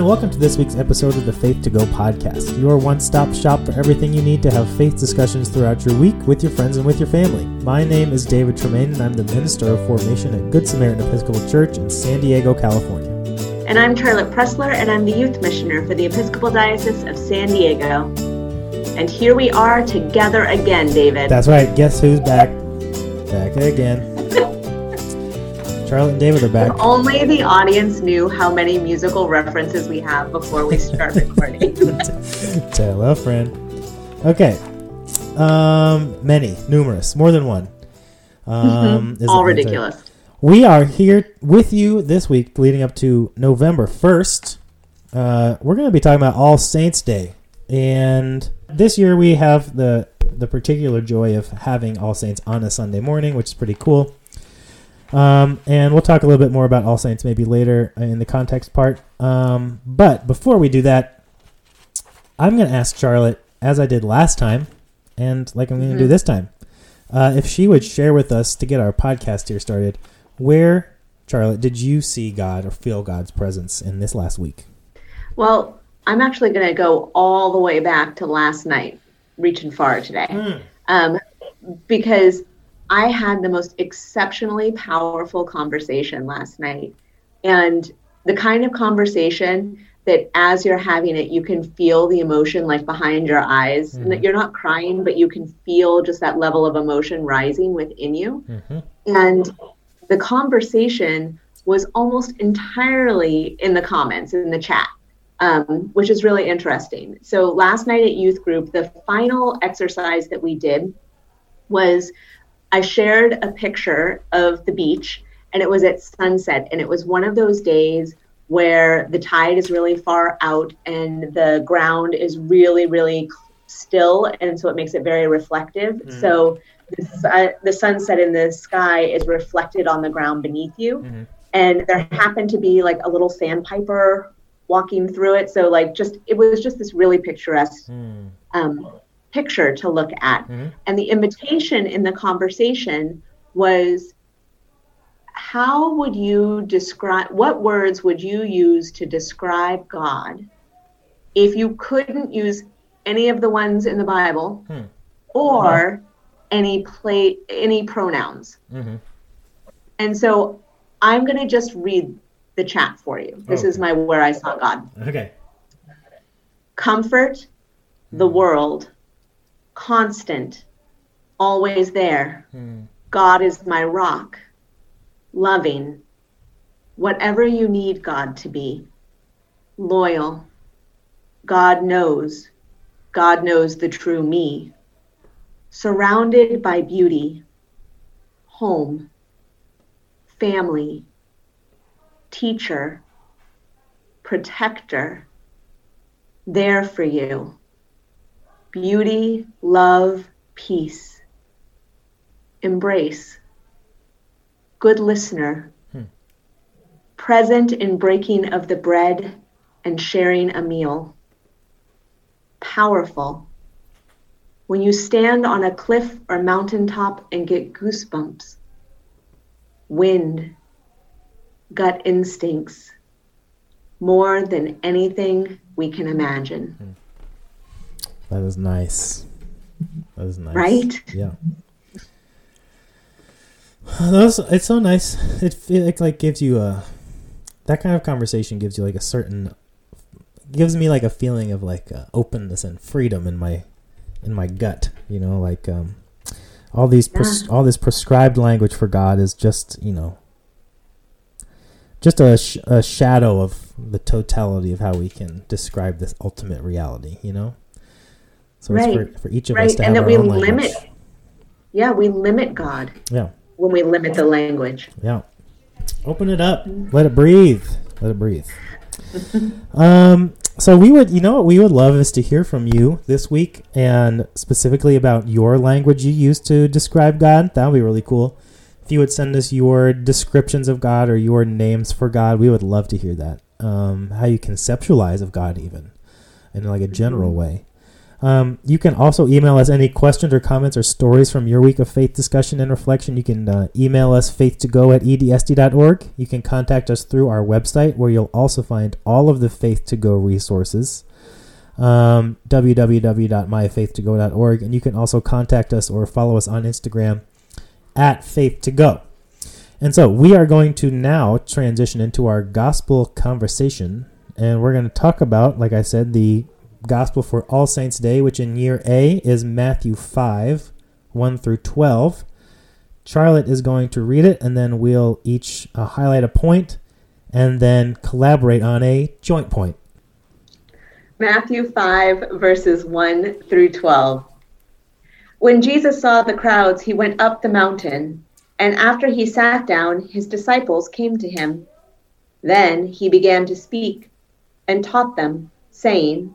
and welcome to this week's episode of the Faith to Go podcast, your one stop shop for everything you need to have faith discussions throughout your week with your friends and with your family. My name is David Tremaine, and I'm the Minister of Formation at Good Samaritan Episcopal Church in San Diego, California. And I'm Charlotte Pressler, and I'm the Youth Missioner for the Episcopal Diocese of San Diego. And here we are together again, David. That's right. Guess who's back? Back again. Charlotte and David are back. If only the audience knew how many musical references we have before we start recording. Tell a friend. Okay. Um, many, numerous, more than one. Um, is All the answer. ridiculous. We are here with you this week, leading up to November first. Uh, we're going to be talking about All Saints Day, and this year we have the the particular joy of having All Saints on a Sunday morning, which is pretty cool. Um, and we'll talk a little bit more about All Saints maybe later in the context part. Um, but before we do that, I'm going to ask Charlotte, as I did last time, and like I'm going to do Mhm. this time, uh, if she would share with us to get our podcast here started, where, Charlotte, did you see God or feel God's presence in this last week? Well, I'm actually going to go all the way back to last night, reaching far today, um, because I had the most exceptionally powerful conversation last night. And the kind of conversation that as you're having it, you can feel the emotion like behind your eyes. And that you're not crying, but you can feel just that level of emotion rising within you. Mm-hmm. And the conversation was almost entirely in the comments, in the chat, um, which is really interesting. So last night at youth group, the final exercise that we did was I shared a picture of the beach, and it was at sunset, and it was one of those days where the tide is really far out and the ground is really, really still, and so it makes it very reflective. Mhm. So the, the sunset in the sky is reflected on the ground beneath you, Mhm. and there happened to be like a little sandpiper walking through it. So like just it was just this really picturesque Mm-hmm. um, picture to look at. Mhm. And the invitation in the conversation was how would you describe, what words would you use to describe God if you couldn't use any of the ones in the Bible Hmm. or any play, any pronouns? Mm-hmm. And so I'm going to just read the chat for you. This is my where I saw God. Okay. Comfort the world, constant, always there. Mm. God is my rock, loving, whatever you need God to be, loyal. God knows, God knows the true me, surrounded by beauty, home, family, teacher, protector, there for you, beauty, love, peace. Embrace, good listener, Hmm. present in breaking of the bread and sharing a meal, powerful. When you stand on a cliff or mountaintop and get goosebumps, wind, gut instincts, more than anything we can imagine, That is nice. That is nice. right? Yeah. Those, it's so nice. It, it like gives you a that kind of conversation gives you like a certain gives me like a feeling of like uh, openness and freedom in my in my gut. You know, like um, all these pres- all this prescribed language for God is just you know just a, sh- a shadow of the totality of how we can describe this ultimate reality. You know, so it's Right. for, for each of us Right, to and have that our we own language. limit Yeah, we limit God Yeah. when we limit the language. Yeah. Open it up. Let it breathe. Let it breathe. um, so we would, you know, what we would love is to hear from you this week, and specifically about your language you use to describe God. That would be really cool. If you would send us your descriptions of God or your names for God, we would love to hear that. Um, how you conceptualize of God, even in like a general way. Um, you can also email us any questions or comments or stories from your week of faith discussion and reflection. You can uh, email us faith2go at edsd.org. You can contact us through our website, where you'll also find all of the Faith to Go resources. Um, www.myfaith2go.org. And you can also contact us or follow us on Instagram at faith2go. And so we are going to now transition into our gospel conversation. And we're going to talk about, like I said, the Gospel for All Saints Day, which in year A is Matthew 5, 1 through 12. Charlotte is going to read it, and then we'll each uh, highlight a point and then collaborate on a joint point. Matthew 5, verses 1 through 12. When Jesus saw the crowds, he went up the mountain, and after he sat down, his disciples came to him. Then he began to speak and taught them, saying,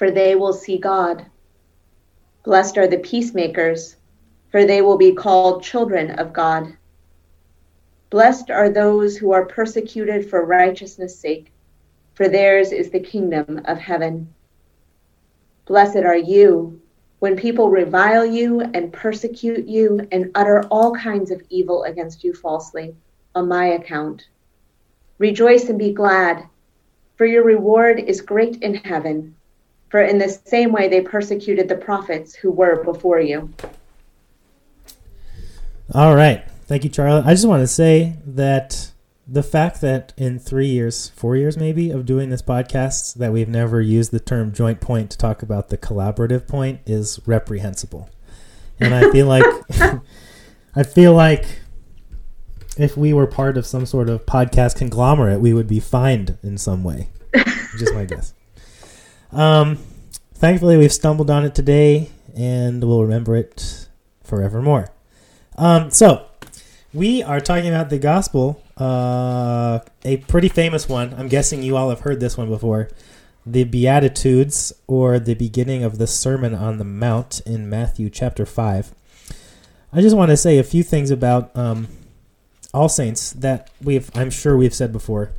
for they will see God. Blessed are the peacemakers, for they will be called children of God. Blessed are those who are persecuted for righteousness' sake, for theirs is the kingdom of heaven. Blessed are you when people revile you and persecute you and utter all kinds of evil against you falsely on my account. Rejoice and be glad, for your reward is great in heaven for in the same way they persecuted the prophets who were before you. All right. Thank you, Charlotte. I just want to say that the fact that in three years, four years maybe, of doing this podcast, that we've never used the term joint point to talk about the collaborative point is reprehensible. And I feel like I feel like if we were part of some sort of podcast conglomerate, we would be fined in some way. Just my guess. Um, thankfully, we've stumbled on it today, and we'll remember it forevermore. Um, so, we are talking about the gospel, uh, a pretty famous one. I'm guessing you all have heard this one before. The Beatitudes, or the beginning of the Sermon on the Mount in Matthew chapter 5. I just want to say a few things about um, All Saints that we've, I'm sure we've said before.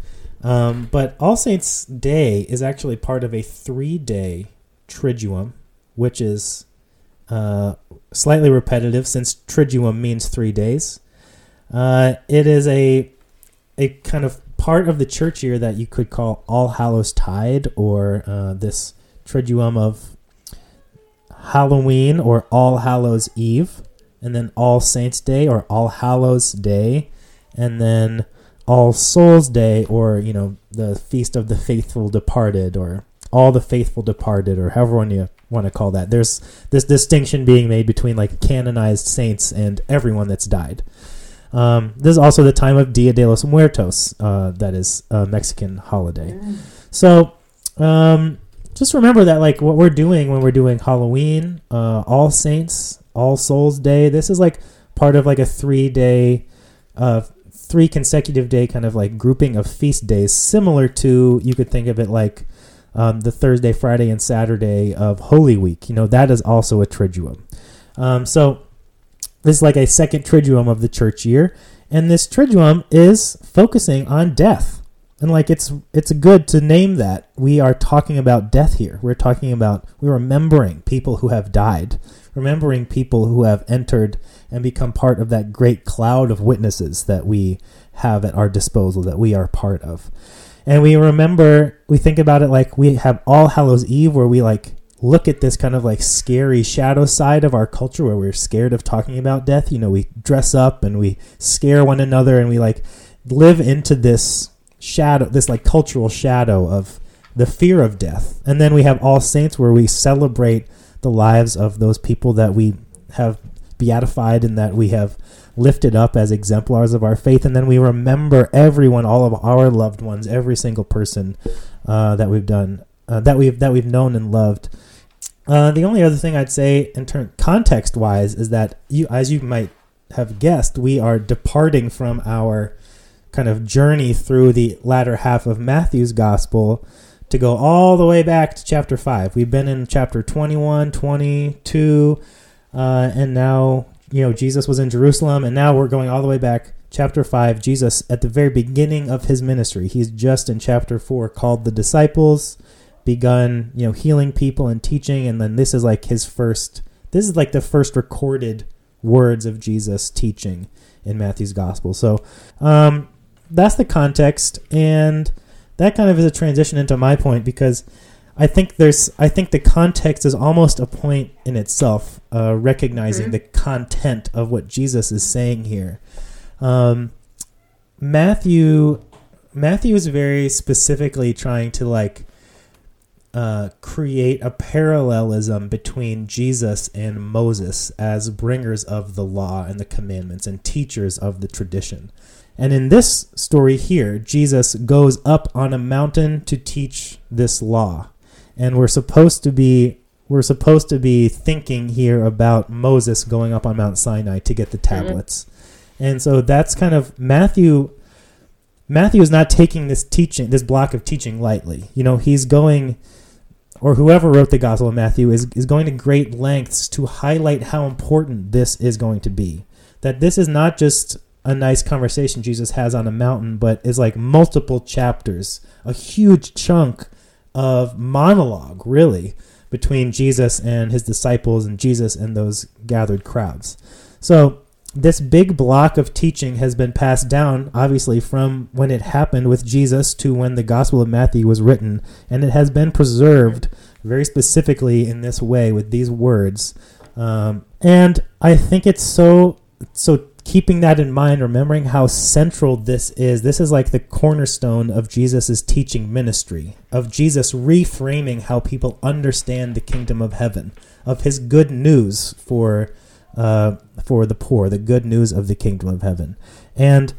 Um, but All Saints Day is actually part of a three day Triduum, which is uh, slightly repetitive since Triduum means three days. Uh, it is a a kind of part of the church year that you could call All Hallows Tide or uh, this Triduum of Halloween or All Hallows Eve, and then All Saints Day or All Hallows Day, and then all Souls Day or, you know, the Feast of the Faithful Departed or All the Faithful Departed or however one you want to call that. There's this distinction being made between like canonized saints and everyone that's died. Um, this is also the time of Dia de los Muertos, uh, that is a Mexican holiday. So um, just remember that like what we're doing when we're doing Halloween, uh, All Saints, All Souls Day, this is like part of like a three day uh, three consecutive day kind of like grouping of feast days, similar to you could think of it like um, the Thursday, Friday, and Saturday of Holy Week. You know that is also a triduum. Um, so this is like a second triduum of the church year, and this triduum is focusing on death. And like it's it's good to name that we are talking about death here. We're talking about we're remembering people who have died, remembering people who have entered and become part of that great cloud of witnesses that we have at our disposal, that we are part of. And we remember, we think about it like we have All Hallows Eve, where we like look at this kind of like scary shadow side of our culture where we're scared of talking about death. You know, we dress up and we scare one another and we like live into this shadow, this like cultural shadow of the fear of death. And then we have All Saints where we celebrate the lives of those people that we have beatified and that we have lifted up as exemplars of our faith. And then we remember everyone, all of our loved ones, every single person uh, that we've done, uh, that we've that we've known and loved Uh, the only other thing I'd say in turn context wise is that you, as you might have guessed, we are departing from our kind of journey through the latter half of Matthew's gospel to go all the way back to chapter 5. We've been in chapter 21, 22, uh, and now, you know, Jesus was in Jerusalem, and now we're going all the way back. Chapter 5, Jesus at the very beginning of his ministry. He's just in chapter 4 called the disciples, begun, you know, healing people and teaching, and then this is like his first, this is like the first recorded words of Jesus teaching in Matthew's gospel. So, um, that's the context, and that kind of is a transition into my point because I think there's I think the context is almost a point in itself, uh, recognizing mm-hmm. the content of what Jesus is saying here. Um, Matthew Matthew is very specifically trying to like uh, create a parallelism between Jesus and Moses as bringers of the law and the commandments and teachers of the tradition. And in this story here, Jesus goes up on a mountain to teach this law. And we're supposed to be we're supposed to be thinking here about Moses going up on Mount Sinai to get the mm-hmm. tablets. Mm-hmm. And so that's kind of Matthew Matthew is not taking this teaching this block of teaching lightly. You know, he's going or whoever wrote the Gospel of Matthew is, is going to great lengths to highlight how important this is going to be. That this is not just a nice conversation Jesus has on a mountain, but is like multiple chapters, a huge chunk of monologue, really, between Jesus and his disciples and Jesus and those gathered crowds. So, this big block of teaching has been passed down, obviously, from when it happened with Jesus to when the Gospel of Matthew was written, and it has been preserved very specifically in this way with these words. Um, and I think it's so so keeping that in mind, remembering how central this is, this is like the cornerstone of Jesus' teaching ministry, of Jesus reframing how people understand the kingdom of heaven, of his good news for uh, for the poor, the good news of the kingdom of heaven. And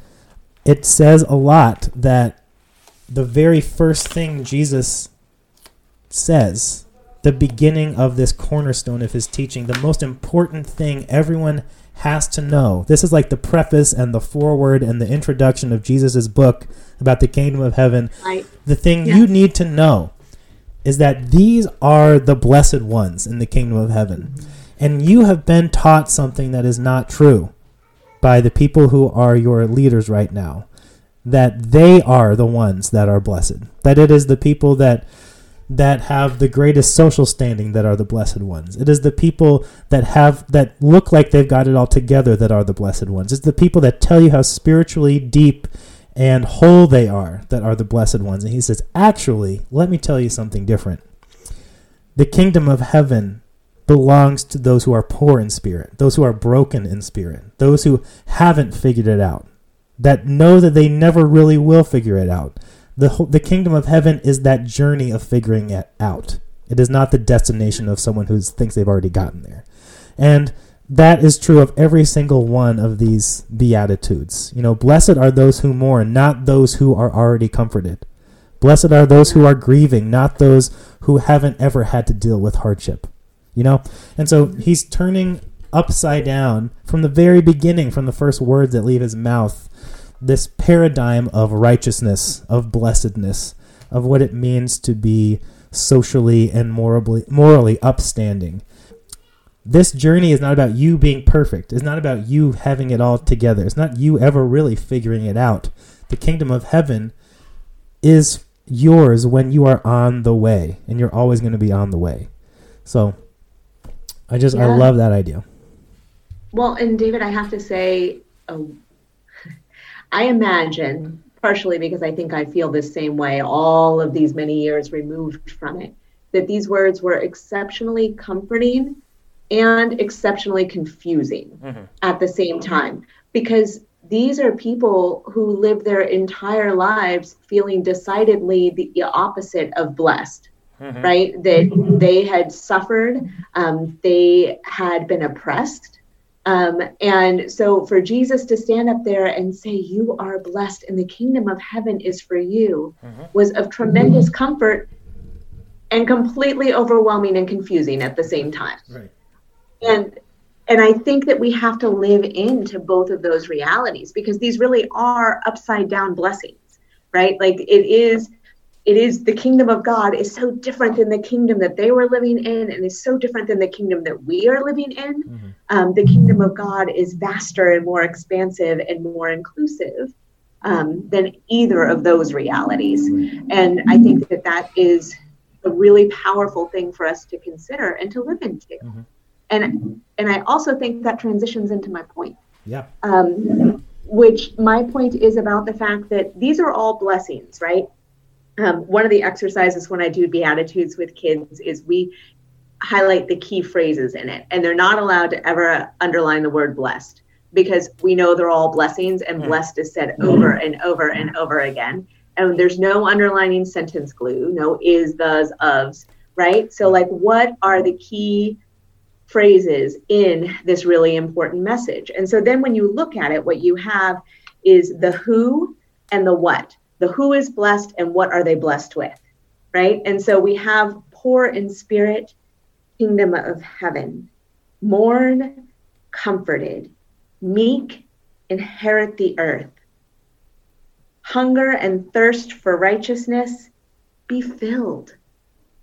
it says a lot that the very first thing Jesus says, the beginning of this cornerstone of his teaching, the most important thing everyone has to know. This is like the preface and the foreword and the introduction of Jesus' book about the kingdom of heaven. Right. The thing you need to know is that these are the blessed ones in the kingdom of heaven. And you have been taught something that is not true by the people who are your leaders right now. That they are the ones that are blessed. That it is the people that that have the greatest social standing that are the blessed ones. It is the people that have that look like they've got it all together that are the blessed ones. It's the people that tell you how spiritually deep and whole they are that are the blessed ones. And he says, "Actually, let me tell you something different. The kingdom of heaven belongs to those who are poor in spirit, those who are broken in spirit, those who haven't figured it out, that know that they never really will figure it out." The the kingdom of heaven is that journey of figuring it out. It is not the destination of someone who thinks they've already gotten there. And that is true of every single one of these beatitudes. You know, blessed are those who mourn, not those who are already comforted. Blessed are those who are grieving, not those who haven't ever had to deal with hardship. You know? And so he's turning upside down from the very beginning, from the first words that leave his mouth this paradigm of righteousness, of blessedness, of what it means to be socially and morally, morally upstanding. This journey is not about you being perfect. It's not about you having it all together. It's not you ever really figuring it out. The kingdom of heaven is yours when you are on the way, and you're always going to be on the way. So, I just yeah. I love that idea. Well, and David, I have to say, oh, I imagine, partially because I think I feel the same way all of these many years removed from it, that these words were exceptionally comforting and exceptionally confusing mm-hmm. at the same time because these are people who live their entire lives feeling decidedly the opposite of blessed. Mm-hmm. Right? That they had suffered, um, they had been oppressed, um, and so for Jesus to stand up there and say, You are blessed and the kingdom of heaven is for you, mm-hmm. was of tremendous comfort. and completely overwhelming and confusing at the same time. Right. And and I think that we have to live into both of those realities because these really are upside down blessings, right? Like it is it is the kingdom of God is so different than the kingdom that they were living in, and is so different than the kingdom that we are living in. Mm-hmm. Um, the kingdom of God is vaster and more expansive and more inclusive um, than either of those realities. And I think that that is a really powerful thing for us to consider and to live into. Mm-hmm. And and I also think that transitions into my point. Yeah. Um, which my point is about the fact that these are all blessings, right? Um, one of the exercises when I do Beatitudes with kids is we highlight the key phrases in it, and they're not allowed to ever underline the word blessed because we know they're all blessings, and blessed is said over and over and over again. And there's no underlining sentence glue, no is, those, ofs, right? So, like, what are the key phrases in this really important message? And so then when you look at it, what you have is the who and the what the who is blessed and what are they blessed with, right? And so we have poor in spirit, kingdom of heaven, mourn, comforted, meek, inherit the earth, hunger and thirst for righteousness, be filled.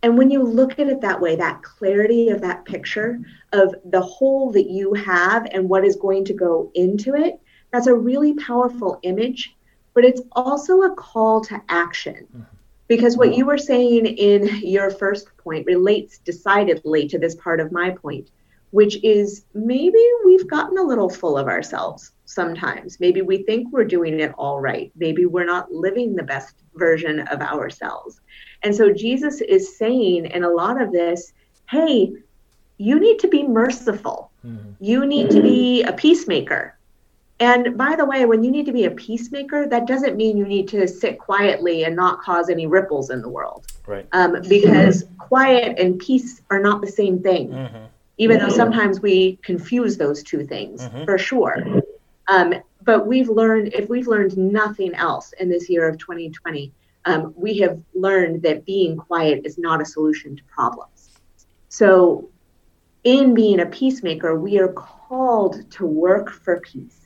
And when you look at it that way, that clarity of that picture of the whole that you have and what is going to go into it, that's a really powerful image but it's also a call to action. Mm-hmm. Because what you were saying in your first point relates decidedly to this part of my point, which is maybe we've gotten a little full of ourselves sometimes. Maybe we think we're doing it all right. Maybe we're not living the best version of ourselves. And so Jesus is saying in a lot of this, hey, you need to be merciful. Mm-hmm. You need to be a peacemaker. And by the way, when you need to be a peacemaker, that doesn't mean you need to sit quietly and not cause any ripples in the world. Right. Um, because quiet and peace are not the same thing, mm-hmm. even though sometimes we confuse those two things mm-hmm. for sure. Um, but we've learned, if we've learned nothing else in this year of 2020, um, we have learned that being quiet is not a solution to problems. So, in being a peacemaker, we are called to work for peace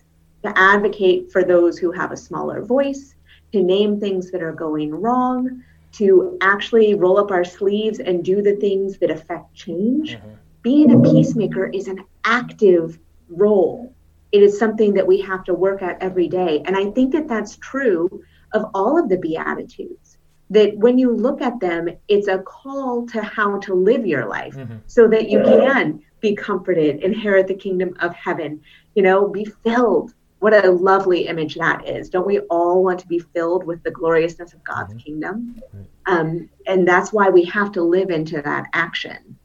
to advocate for those who have a smaller voice, to name things that are going wrong, to actually roll up our sleeves and do the things that affect change. Mm-hmm. Being a peacemaker is an active role. It is something that we have to work at every day. And I think that that's true of all of the Beatitudes. That when you look at them, it's a call to how to live your life mm-hmm. so that you can be comforted, inherit the kingdom of heaven, you know, be filled what a lovely image that is. Don't we all want to be filled with the gloriousness of God's mm-hmm. kingdom? Um, and that's why we have to live into that action.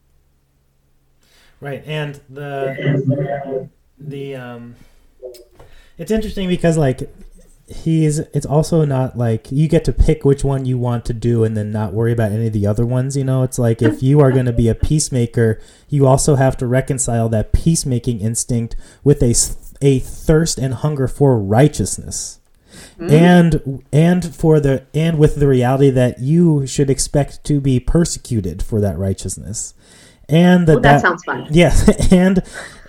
Right, and the the um, it's interesting because like he's it's also not like you get to pick which one you want to do and then not worry about any of the other ones you know it's like if you are going to be a peacemaker you also have to reconcile that peacemaking instinct with a a thirst and hunger for righteousness. Mm. And and for the and with the reality that you should expect to be persecuted for that righteousness. And that, that, that sounds fun. Yes, and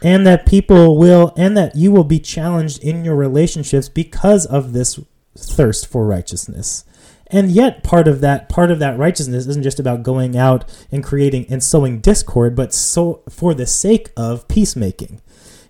and that people will and that you will be challenged in your relationships because of this thirst for righteousness and yet part of that part of that righteousness isn't just about going out and creating and sowing discord but so for the sake of peacemaking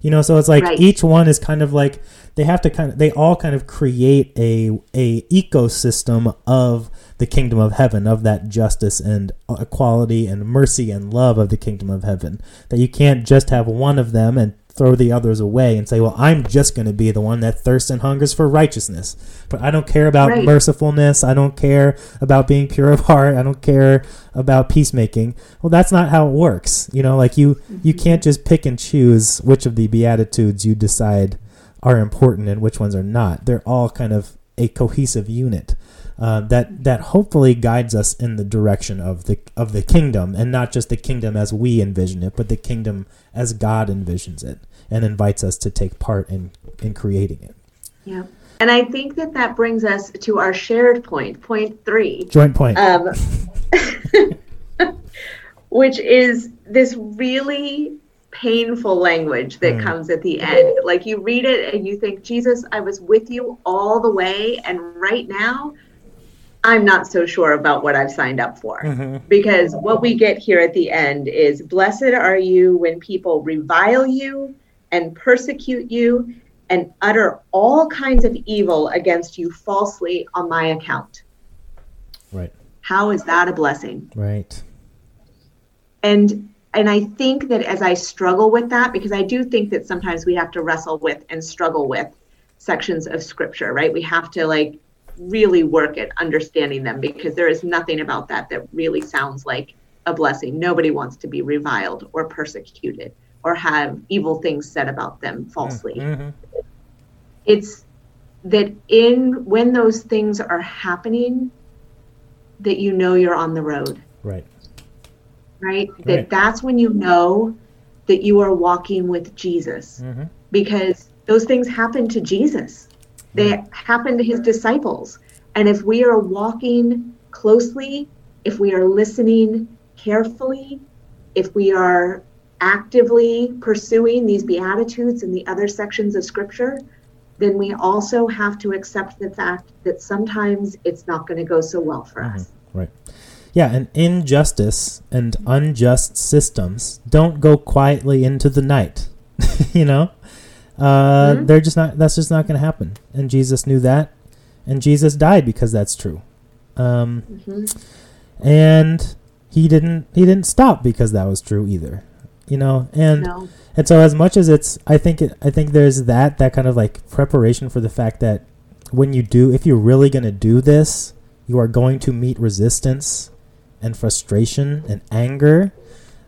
you know so it's like right. each one is kind of like they have to kind of they all kind of create a a ecosystem of the kingdom of heaven of that justice and equality and mercy and love of the kingdom of heaven that you can't just have one of them and throw the others away and say, well, I'm just going to be the one that thirsts and hungers for righteousness. But I don't care about right. mercifulness. I don't care about being pure of heart. I don't care about peacemaking. Well, that's not how it works. You know, like you, mm-hmm. you can't just pick and choose which of the Beatitudes you decide are important and which ones are not. They're all kind of a cohesive unit. Uh, that that hopefully guides us in the direction of the of the kingdom, and not just the kingdom as we envision it, but the kingdom as God envisions it and invites us to take part in in creating it. Yeah. And I think that that brings us to our shared point, point three. Joint point. Um, which is this really painful language that Mm. comes at the end. Like you read it and you think, Jesus, I was with you all the way, and right now, I'm not so sure about what I've signed up for. Mm-hmm. Because what we get here at the end is Blessed are you when people revile you and persecute you and utter all kinds of evil against you falsely on my account. Right. How is that a blessing? Right. and and i think that as i struggle with that because i do think that sometimes we have to wrestle with and struggle with sections of scripture right we have to like really work at understanding them because there is nothing about that that really sounds like a blessing nobody wants to be reviled or persecuted or have evil things said about them falsely Mhm. it's that in when those things are happening that you know you're on the road Right. right? That Right. that's when you know that you are walking with Jesus hmm because those things happen to Jesus. They happen to his disciples. And if we are walking closely, if we are listening carefully, if we are actively pursuing these beatitudes and the other sections of scripture, then we also have to accept the fact that sometimes it's not going to go so well for us. Right. Yeah, and injustice and unjust systems don't go quietly into the night. you know, uh, Mhm. they're just not. That's just not going to happen. And Jesus knew that, and Jesus died because that's true. Um, Mhm. and he didn't. He didn't stop because that was true either. You know, and No. and so as much as it's, I think it, I think there's that that kind of like preparation for the fact that when you do, if you're really going to do this, you are going to meet resistance and frustration and anger,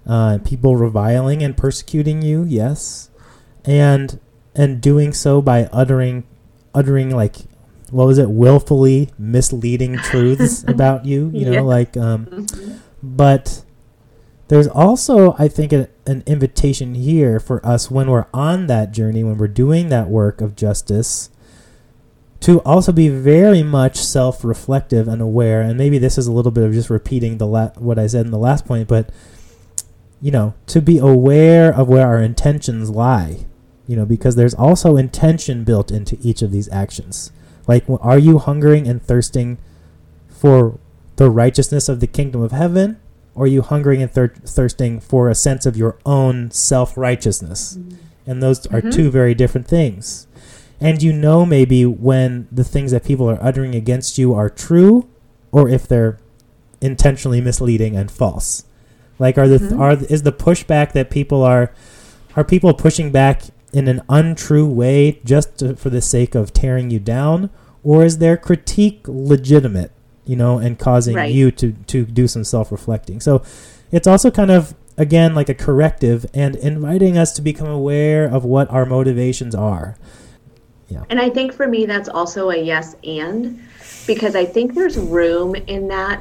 uh, people reviling and persecuting you. Yes, and and doing so by uttering uttering like what was it willfully misleading truths about you. You know, Yeah. like um, Mhm. but there's also i think a, an invitation here for us when we're on that journey when we're doing that work of justice to also be very much self-reflective and aware. And maybe this is a little bit of just repeating the la- what i said in the last point but you know to be aware of where our intentions lie you know because there's also intention built into each of these actions. Like are you hungering and thirsting for the righteousness of the kingdom of heaven or are you hungering and thir- thirsting for a sense of your own self-righteousness? And those are Mhm. two very different things. And you know maybe when the things that people are uttering against you are true or if they're intentionally misleading and false. Like are the Mhm. are is the pushback that people are are people pushing back in an untrue way just to, for the sake of tearing you down? Or is their critique legitimate you know and causing Right. you to to do some self-reflecting so it's also kind of again like a corrective and inviting us to become aware of what our motivations are Yeah. And I think for me, that's also a yes and because I think there's room in that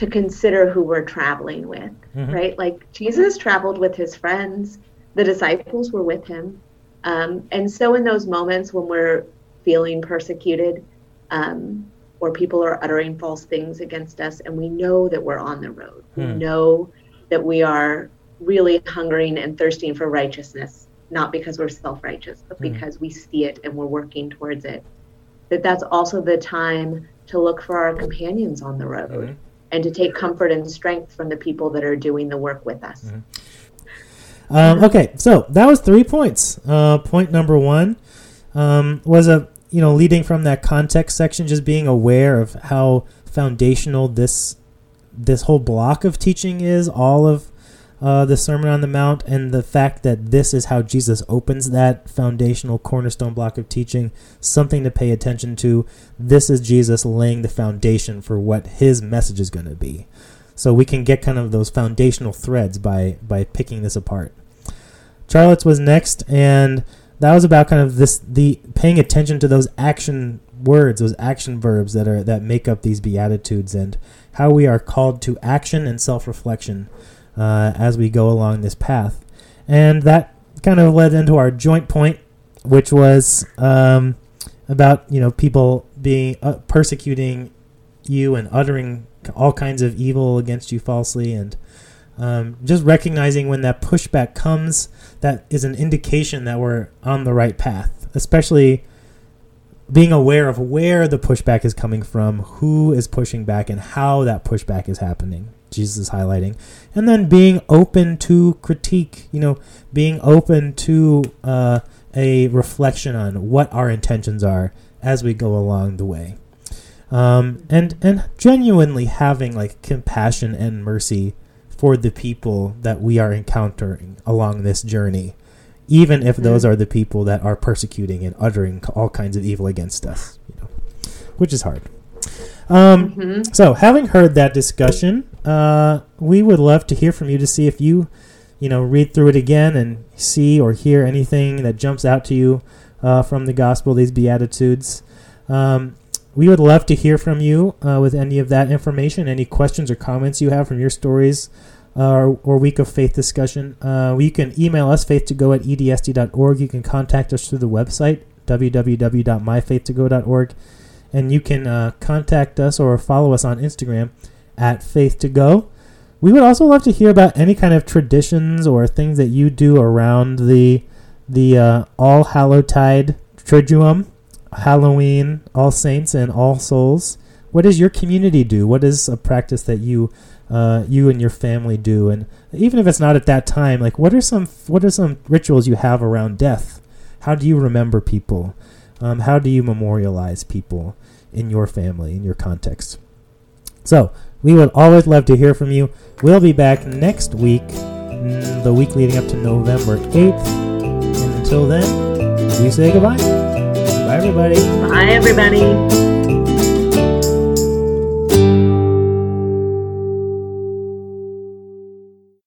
to consider who we're traveling with, Mhm. right? Like Jesus traveled with his friends, the disciples were with him. Um, and so, in those moments when we're feeling persecuted um, or people are uttering false things against us, and we know that we're on the road, we Hmm. know that we are really hungering and thirsting for righteousness not because we're self-righteous but Hmm. because we see it and we're working towards it that that's also the time to look for our companions on the road Mhm. and to take comfort and strength from the people that are doing the work with us Mhm. Um, okay, so that was three points. Uh, point number one um, was a you know leading from that context section, just being aware of how foundational this this whole block of teaching is, all of uh, the Sermon on the Mount, and the fact that this is how Jesus opens that foundational cornerstone block of teaching. Something to pay attention to. This is Jesus laying the foundation for what his message is going to be. So we can get kind of those foundational threads by by picking this apart. Charlotte's was next, and that was about kind of this the paying attention to those action words, those action verbs that are that make up these beatitudes, and how we are called to action and self reflection uh, as we go along this path. And that kind of led into our joint point, which was um, about you know people being uh, persecuting you and uttering all kinds of evil against you falsely and um, just recognizing when that pushback comes that is an indication that we're on the right path especially being aware of where the pushback is coming from who is pushing back and how that pushback is happening. Jesus is highlighting. And then being open to critique you know being open to uh, a reflection on what our intentions are as we go along the way. Um, and and genuinely having like compassion and mercy for the people that we are encountering along this journey, even if those are the people that are persecuting and uttering all kinds of evil against us, you know, which is hard. Um, Mhm. So, having heard that discussion, uh, we would love to hear from you to see if you, you know, read through it again and see or hear anything that jumps out to you uh, from the gospel, these beatitudes. Um, we would love to hear from you uh, with any of that information, any questions or comments you have from your stories uh, or, week of faith discussion. Uh, you can email us faith2go at edsd.org. You can contact us through the website www.myfaith2go.org and you can uh, contact us or follow us on Instagram at Faith to Go. We would also love to hear about any kind of traditions or things that you do around the the uh, All Hallowtide Triduum, Halloween, All Saints, and All Souls. What does your community do? What is a practice that you uh, you and your family do? And even if it's not at that time, like what are some what are some rituals you have around death? How do you remember people? Um, how do you memorialize people in your family, in your context? So, we would always love to hear from you. We'll be back next week, mm, the week leading up to November 8th. And until then, we say goodbye. Bye, everybody. Bye, everybody.